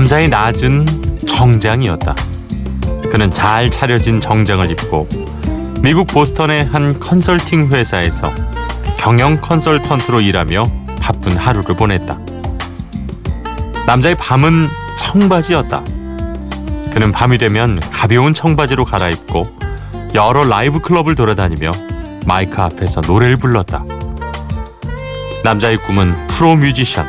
남자의 낮은 정장이었다. 그는 잘 차려진 정장을 입고 미국 보스턴의 한 컨설팅 회사에서 경영 컨설턴트로 일하며 바쁜 하루를 보냈다. 남자의 밤은 청바지였다. 그는 밤이 되면 가벼운 청바지로 갈아입고 여러 라이브 클럽을 돌아다니며 마이크 앞에서 노래를 불렀다. 남자의 꿈은 프로 뮤지션.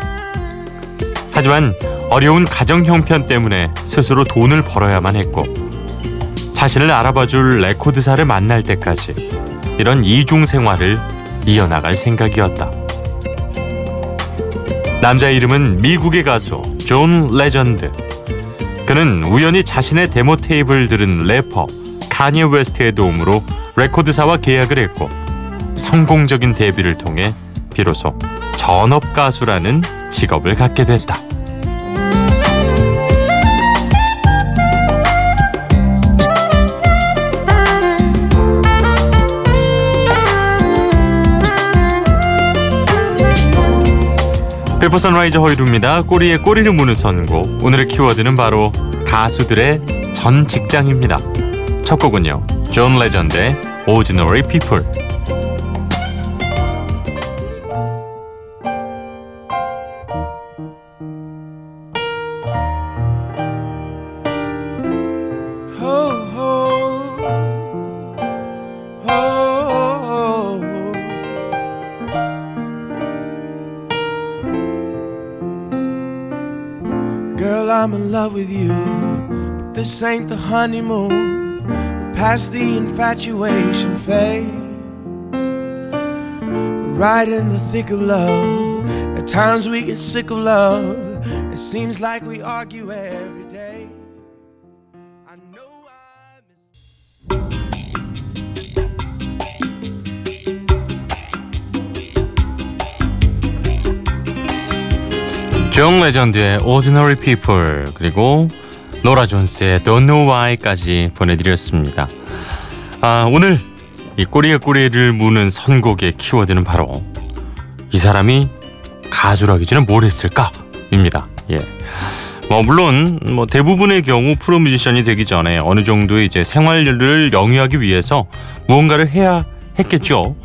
하지만 어려운 가정 형편 때문에 스스로 돈을 벌어야만 했고 자신을 알아봐줄 레코드사를 만날 때까지 이런 이중 생활을 이어나갈 생각이었다. 남자의 이름은 미국의 가수 존 레전드. 그는 우연히 자신의 데모 테이프를 들은 래퍼 카니에 웨스트의 도움으로 레코드사와 계약을 했고 성공적인 데뷔를 통해 비로소 전업 가수라는 직업을 갖게 됐다. 비포 선라이즈 허일후입니다. 꼬리에 꼬리를 무는 선곡. 오늘의 키워드는 바로 가수들의 전 직장입니다. 첫 곡은요. 존 레전드의 Ordinary People. Girl, I'm in love with you. But this ain't the honeymoon. We're past the infatuation phase. We're right in the thick of love. At times we get sick of love. It seems like we argue every day. 존 레전드의 Ordinary People 그리고 노라 존스의 Don't Know Why까지 보내드렸습니다. 아 오늘 이 꼬리에 꼬리를 무는 선곡의 키워드는 바로 이 사람이 가수라기 전에 뭘 했을까입니다. 예. 뭐 물론 뭐 대부분의 경우 프로 뮤지션이 되기 전에 어느 정도의 이제 생활을 영위하기 위해서 무언가를 해야 했겠죠.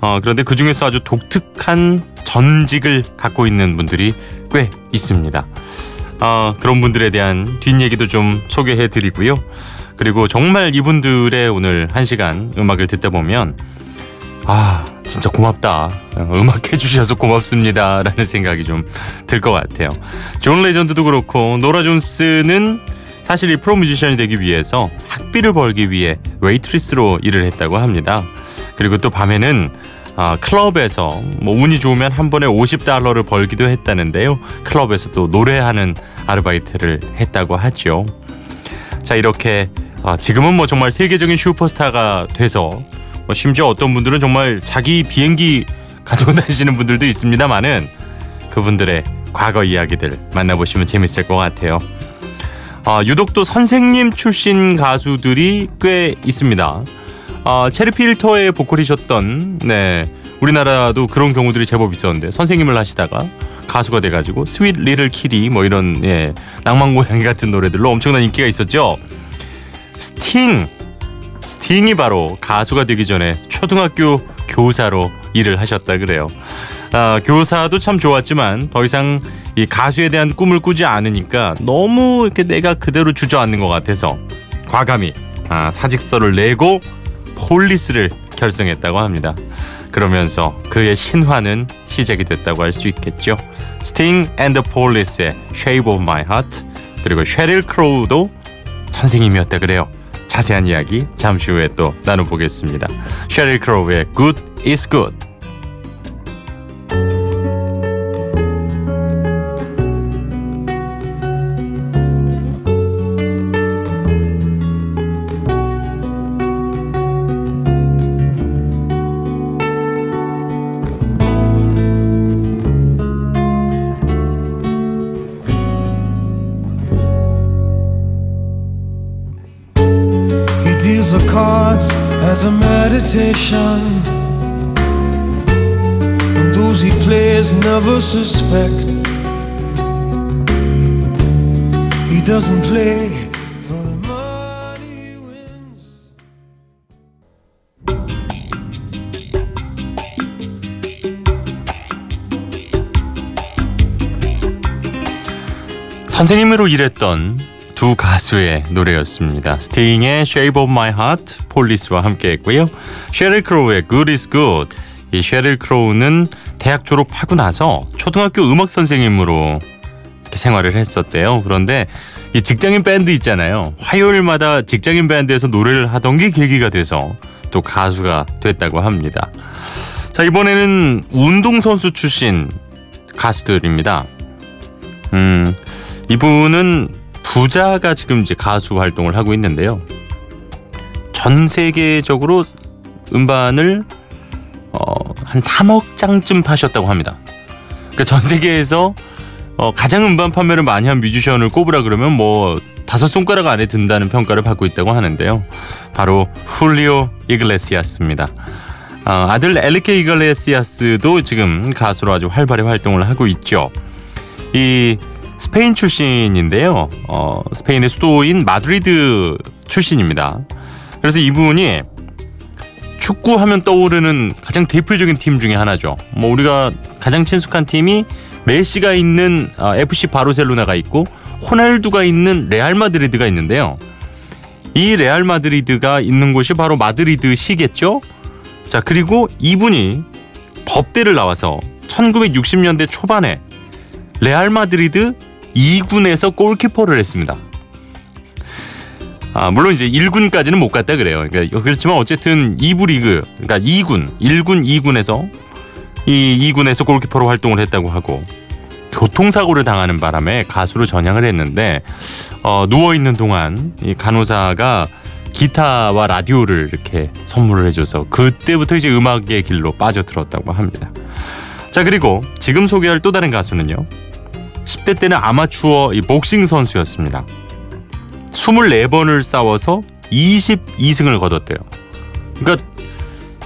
어, 그런데 그 중에서 아주 독특한 전직을 갖고 있는 분들이 꽤 있습니다. 어, 그런 분들에 대한 뒷얘기도 좀 소개해 드리고요. 그리고 정말 이분들의 오늘 한 시간 음악을 듣다 보면 아 진짜 고맙다 어, 음악 해주셔서 고맙습니다 라는 생각이 좀 들 것 같아요 존 레전드도 그렇고 노라 존스는 사실 이 프로 뮤지션이 되기 위해서 학비를 벌기 위해 웨이트리스로 일을 했다고 합니다 그리고 또 밤에는 아, 클럽에서 뭐 운이 좋으면 한 번에 50달러를 벌기도 했다는데요 클럽에서 또 노래하는 아르바이트를 했다고 하죠 자 이렇게 아, 지금은 뭐 정말 세계적인 슈퍼스타가 돼서 뭐 심지어 어떤 분들은 정말 자기 비행기 가지고 다니시는 분들도 있습니다만은 그분들의 과거 이야기들 만나보시면 재밌을 것 같아요. 아, 유독 또 선생님 출신 가수들이 꽤 있습니다. 아, 체리 필터의 보컬이셨던 네 우리나라도 그런 경우들이 제법 있었는데 선생님을 하시다가 가수가 돼가지고 Sweet Little Kitty 뭐 이런 예 낭만 고양이 같은 노래들로 엄청난 인기가 있었죠. 스팅 스팅이 바로 가수가 되기 전에 초등학교 교사로 일을 하셨다 그래요. 아, 교사도 참 좋았지만 더 이상 이 가수에 대한 꿈을 꾸지 않으니까 너무 이렇게 내가 그대로 주저앉는 것 같아서 과감히 아, 사직서를 내고 폴리스를 결성했다고 합니다. 그러면서 그의 신화는 시작이 됐다고 할 수 있겠죠. 스팅 and 폴리스의 Shape of My Heart 그리고 쉐릴 크로우도 선생님이었다 그래요. 자세한 이야기 잠시 후에 또 나눠보겠습니다. 쉐릴 크로우의 Good is Good. And those he plays never suspect. He doesn't play for the money he wins. 선생님으로 일했던 두 가수의 노래였습니다. 스테잉의 Shape of My Heart, 폴리스와 함께했고요. 셰릴 크로우의 Good is Good. 이 셰릴 크로우는 대학 졸업하고 나서 초등학교 음악 선생님으로 생활을 했었대요. 그런데 이 직장인 밴드 있잖아요. 화요일마다 직장인 밴드에서 노래를 하던 게 계기가 돼서 또 가수가 됐다고 합니다. 자 이번에는 운동선수 출신 가수들입니다. 음 이분은 부자가 지금 이제 가수 활동을 하고 있는데요. 전 세계적으로 음반을 어, 한 3억 장쯤 파셨다고 합니다. 그러니까 전 세계에서 어, 가장 음반 판매를 많이 한 뮤지션을 꼽으라 그러면 뭐 다섯 손가락 안에 든다는 평가를 받고 있다고 하는데요. 바로 훌리오 이글레시아스입니다. 어, 아들 엔리케 이글레시아스도 지금 가수로 아주 활발히 활동을 하고 있죠. 이 스페인 출신인데요. 어, 스페인의 수도인 마드리드 출신입니다. 그래서 이분이 축구하면 떠오르는 가장 대표적인 팀 중에 하나죠. 뭐 우리가 가장 친숙한 팀이 메시가 있는 어, FC 바르셀로나가 있고 호날두가 있는 레알 마드리드가 있는데요. 이 레알 마드리드가 있는 곳이 바로 마드리드시겠죠? 자, 그리고 이분이 법대를 나와서 1960년대 초반에 레알 마드리드 2군에서 골키퍼를 했습니다. 아, 물론 이제 1군까지는 못 갔다 그래요. 그러니까 그렇지만 어쨌든 2부 리그, 그러니까 2군, 1군, 2군에서 이 2군에서 골키퍼로 활동을 했다고 하고 교통사고를 당하는 바람에 가수로 전향을 했는데 어, 누워 있는 동안 이 간호사가 기타와 라디오를 이렇게 선물을 해줘서 그때부터 이제 음악의 길로 빠져들었다고 합니다. 자 그리고 지금 소개할 또 다른 가수는요. 10대 때는 아마추어 이 복싱 선수였습니다. 24번을 싸워서 22승을 거뒀대요. 그러니까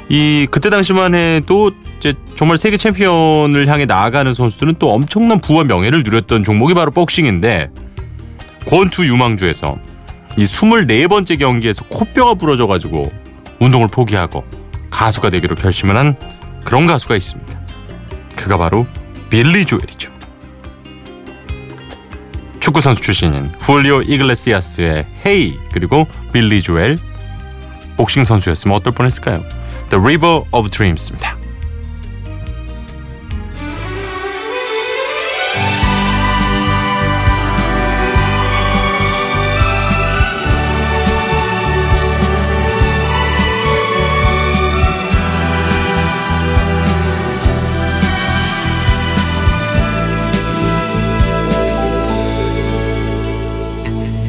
이 그때 당시만 해도 이제 정말 세계 챔피언을 향해 나아가는 선수들은 또 엄청난 부와 명예를 누렸던 종목이 바로 복싱인데 권투 유망주에서 이 24번째 경기에서 코뼈가 부러져 가지고 운동을 포기하고 가수가 되기로 결심을 한 그런 가수가 있습니다. 그가 바로 빌리 조엘이죠. 축구 선수 출신인 훌리오 이글레시아스의 헤이 그리고 빌리 조엘 복싱 선수였으면 어떨 뻔했을까요? The River of Dreams입니다.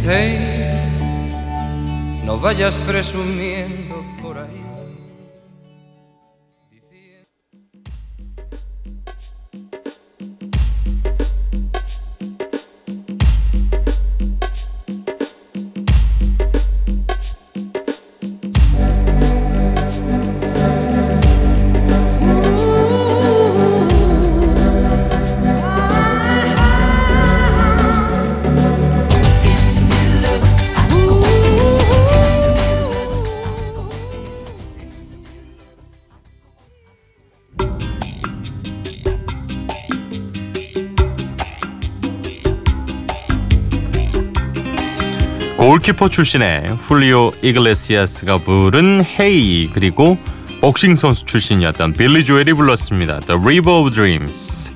Hey, no vayas presumiendo 골키퍼 출신의 훌리오 이글레시아스가 부른 Hey 그리고 복싱 선수 출신이었던 빌리 조엘이 불렀습니다. The River of Dreams.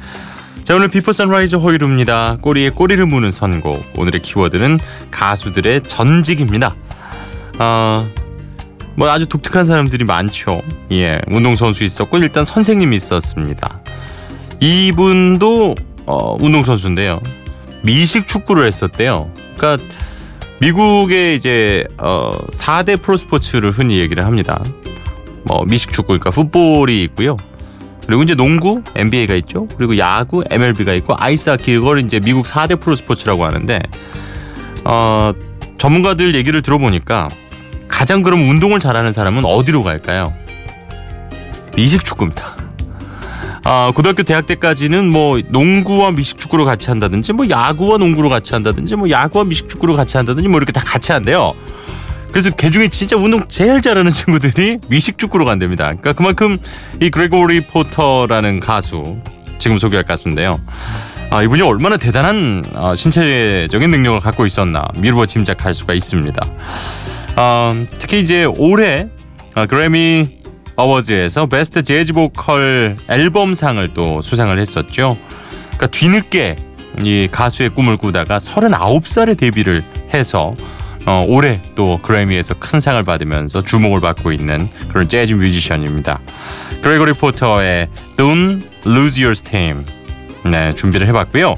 자 오늘 Before Sunrise 허일후입니다. 꼬리에 꼬리를 무는 선곡. 오늘의 키워드는 가수들의 전직입니다. 어, 뭐 아주 독특한 사람들이 많죠. 예, 운동선수 있었고 일단 선생님이 있었습니다. 이분도 어, 운동선수인데요. 미식 축구를 했었대요. 그러니까 미국의 이제 어 4대 프로스포츠를 흔히 얘기를 합니다. 뭐 미식 축구 그러니까 풋볼이 있고요. 그리고 이제 농구 NBA가 있죠. 그리고 야구 MLB가 있고 아이스하키 이걸 이제 미국 4대 프로스포츠라고 하는데 어 전문가들 얘기를 들어보니까 가장 그럼 운동을 잘하는 사람은 어디로 갈까요? 미식 축구입니다. 아, 고등학교 대학 때까지는 뭐 농구와 미식축구로 같이 한다든지 뭐 야구와 농구로 같이 한다든지 뭐 야구와 미식축구로 같이 한다든지 뭐 이렇게 다 같이 한대요. 그래서 개 중에 진짜 운동 제일 잘하는 친구들이 미식축구로 간답니다. 그러니까 그만큼 이 그레고리 포터라는 가수 지금 소개할 가수인데요. 아, 이분이 얼마나 대단한 어, 신체적인 능력을 갖고 있었나 미루어 짐작할 수가 있습니다. 어, 특히 이제 올해 어, 그래미 어워즈에서 베스트 재즈 보컬 앨범상을 또 수상을 했었죠. 그러니까 뒤늦게 이 가수의 꿈을 꾸다가 39살에 데뷔를 해서 어, 올해 또 그래미에서 큰 상을 받으면서 주목을 받고 있는 그런 재즈 뮤지션입니다. 그레고리 포터의 Don't Lose Your Steam 네 준비를 해봤고요.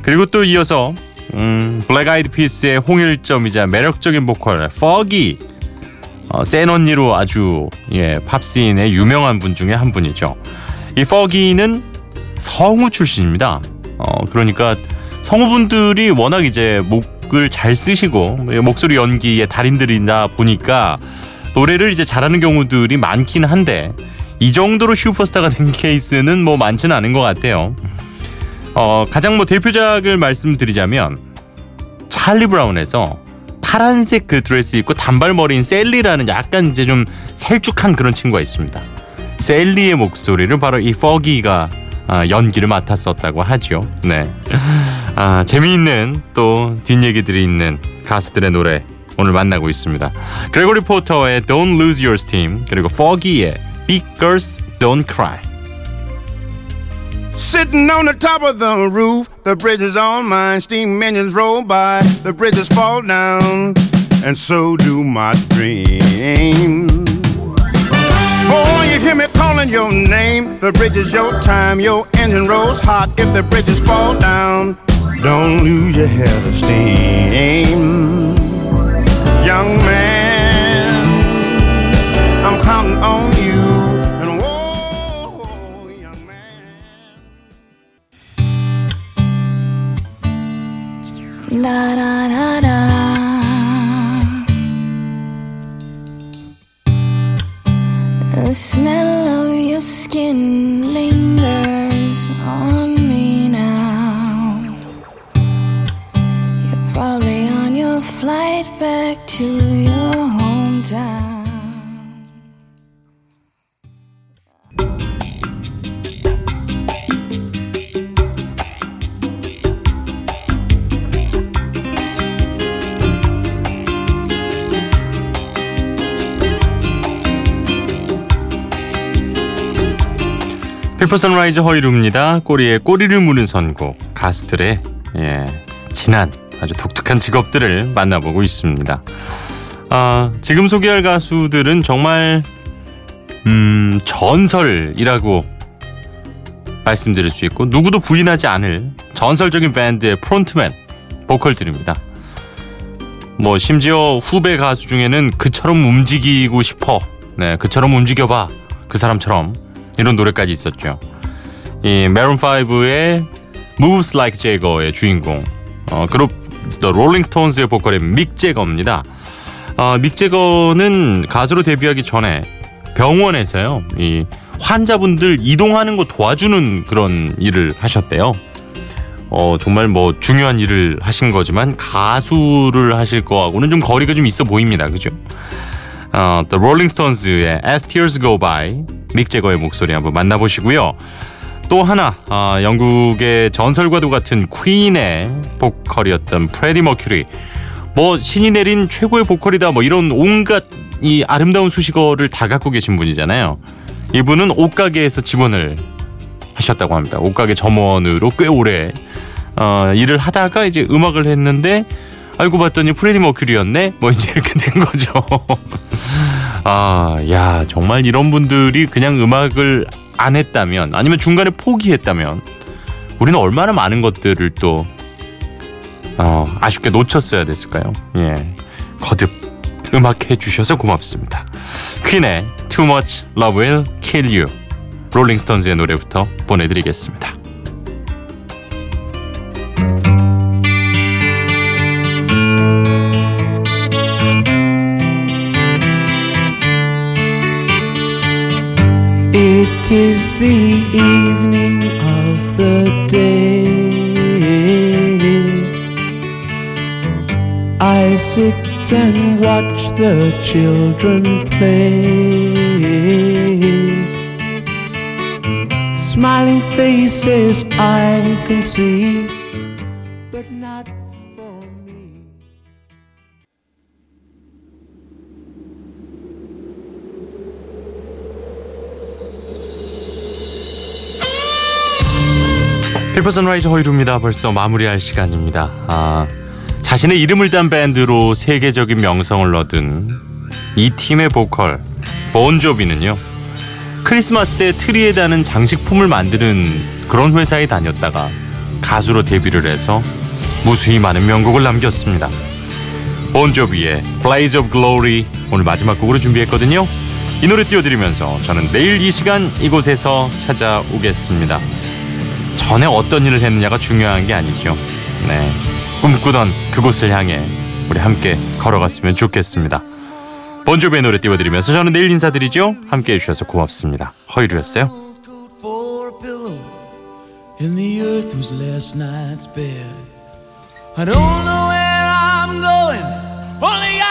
그리고 또 이어서 음, Black Eyed Peas의 홍일점이자 매력적인 보컬 퍼기 어, 센 언니로 아주 예, 팝씬의 유명한 분 중에 한 분이죠. 이 퍼기는 성우 출신입니다. 어, 그러니까 성우분들이 워낙 이제 목을 잘 쓰시고 목소리 연기의 달인들이다 보니까 노래를 이제 잘하는 경우들이 많긴 한데 이 정도로 슈퍼스타가 된 케이스는 뭐 많지는 않은 것 같아요. 어, 가장 뭐 대표작을 말씀드리자면 찰리 브라운에서 파란색 그 드레스 입고 단발머리인 샐리라는 약간 이제 좀 샐쭉한 그런 친구가 있습니다. 샐리의 목소리를 바로 이 퍼기가 아, 연기를 맡았었다고 하죠. 네. 아, 재미있는 또 뒷얘기들이 있는 가수들의 노래 오늘 만나고 있습니다. 그레고리 포터의 Don't Lose Your Steam 그리고 퍼기의 Big Girls Don't Cry. Sitting on the top of the roof, the bridge is all mine. Steam engines roll by, the bridges fall down, and so do my dreams. Boy, you hear me calling your name. The bridge is your time, your engine rolls hot. If the bridges fall down, don't lose your head of steam. Flight back to your hometown. 피프 선라이즈 허이루입니다. 꼬리에 꼬리를 무는 선곡 가수들의 예, 진한 아주 독특한 직업들을 만나보고 있습니다. 아, 지금 소개할 가수들은 정말 음, 전설이라고 말씀드릴 수 있고 누구도 부인하지 않을 전설적인 밴드의 프론트맨 보컬들입니다. 뭐 심지어 후배 가수 중에는 그처럼 움직이고 싶어, 네, 그처럼 움직여봐, 그 사람처럼 이런 노래까지 있었죠. 이 메론 5의 Moves Like Jagger의 주인공, 어, 그룹 Rolling Stones의 보컬의 믹 제거입니다. 어, 믹 제거는 가수로 데뷔하기 전에 병원에서요, 이 환자분들 이동하는 거 도와주는 그런 일을 하셨대요. 어, 정말 뭐 중요한 일을 하신 거지만 가수를 하실 거하고는 좀 거리가 좀 있어 보입니다. 그죠? 어, The Rolling Stones의 As Tears Go By 믹 재거의 목소리 한번 만나보시고요. 또 하나 어, 영국의 전설과도 같은 퀸의 보컬이었던 프레디 머큐리 뭐 신이 내린 최고의 보컬이다 뭐 이런 온갖 이 아름다운 수식어를 다 갖고 계신 분이잖아요. 이분은 옷가게에서 직원을 하셨다고 합니다. 옷가게 점원으로 꽤 오래 어, 일을 하다가 이제 음악을 했는데 알고 봤더니 프레디 머큐리였네. 뭐 이제 이렇게 된 거죠. 아, 야 정말 이런 분들이 그냥 음악을 안 했다면 아니면 중간에 포기했다면 우리는 얼마나 많은 것들을 또 어, 아쉽게 놓쳤어야 됐을까요? 예, 거듭 음악해 주셔서 고맙습니다. 퀸의 Too Much Love Will Kill You 롤링스톤즈의 노래부터 보내드리겠습니다. 'Tis the evening of the day. I sit and watch the children play. Smiling faces I can see, but not Before Sunrise 허일후입니다. 벌써 마무리할 시간입니다. 아, 자신의 이름을 딴 밴드로 세계적인 명성을 얻은 이 팀의 보컬 본조비는요. 크리스마스 때 트리에 다는 장식품을 만드는 그런 회사에 다녔다가 가수로 데뷔를 해서 무수히 많은 명곡을 남겼습니다. 본조비의 Blaze of Glory 오늘 마지막 곡으로 준비했거든요. 이 노래 띄워드리면서 저는 내일 이 시간 이곳에서 찾아오겠습니다. 전에 어떤 일을 했느냐가 중요한 게 아니죠. 네. 꿈꾸던 그곳을 향해 우리 함께 걸어갔으면 좋겠습니다. 본조비의 노래 띄워드리면서 저는 내일 인사드리죠. 함께 해주셔서 고맙습니다. only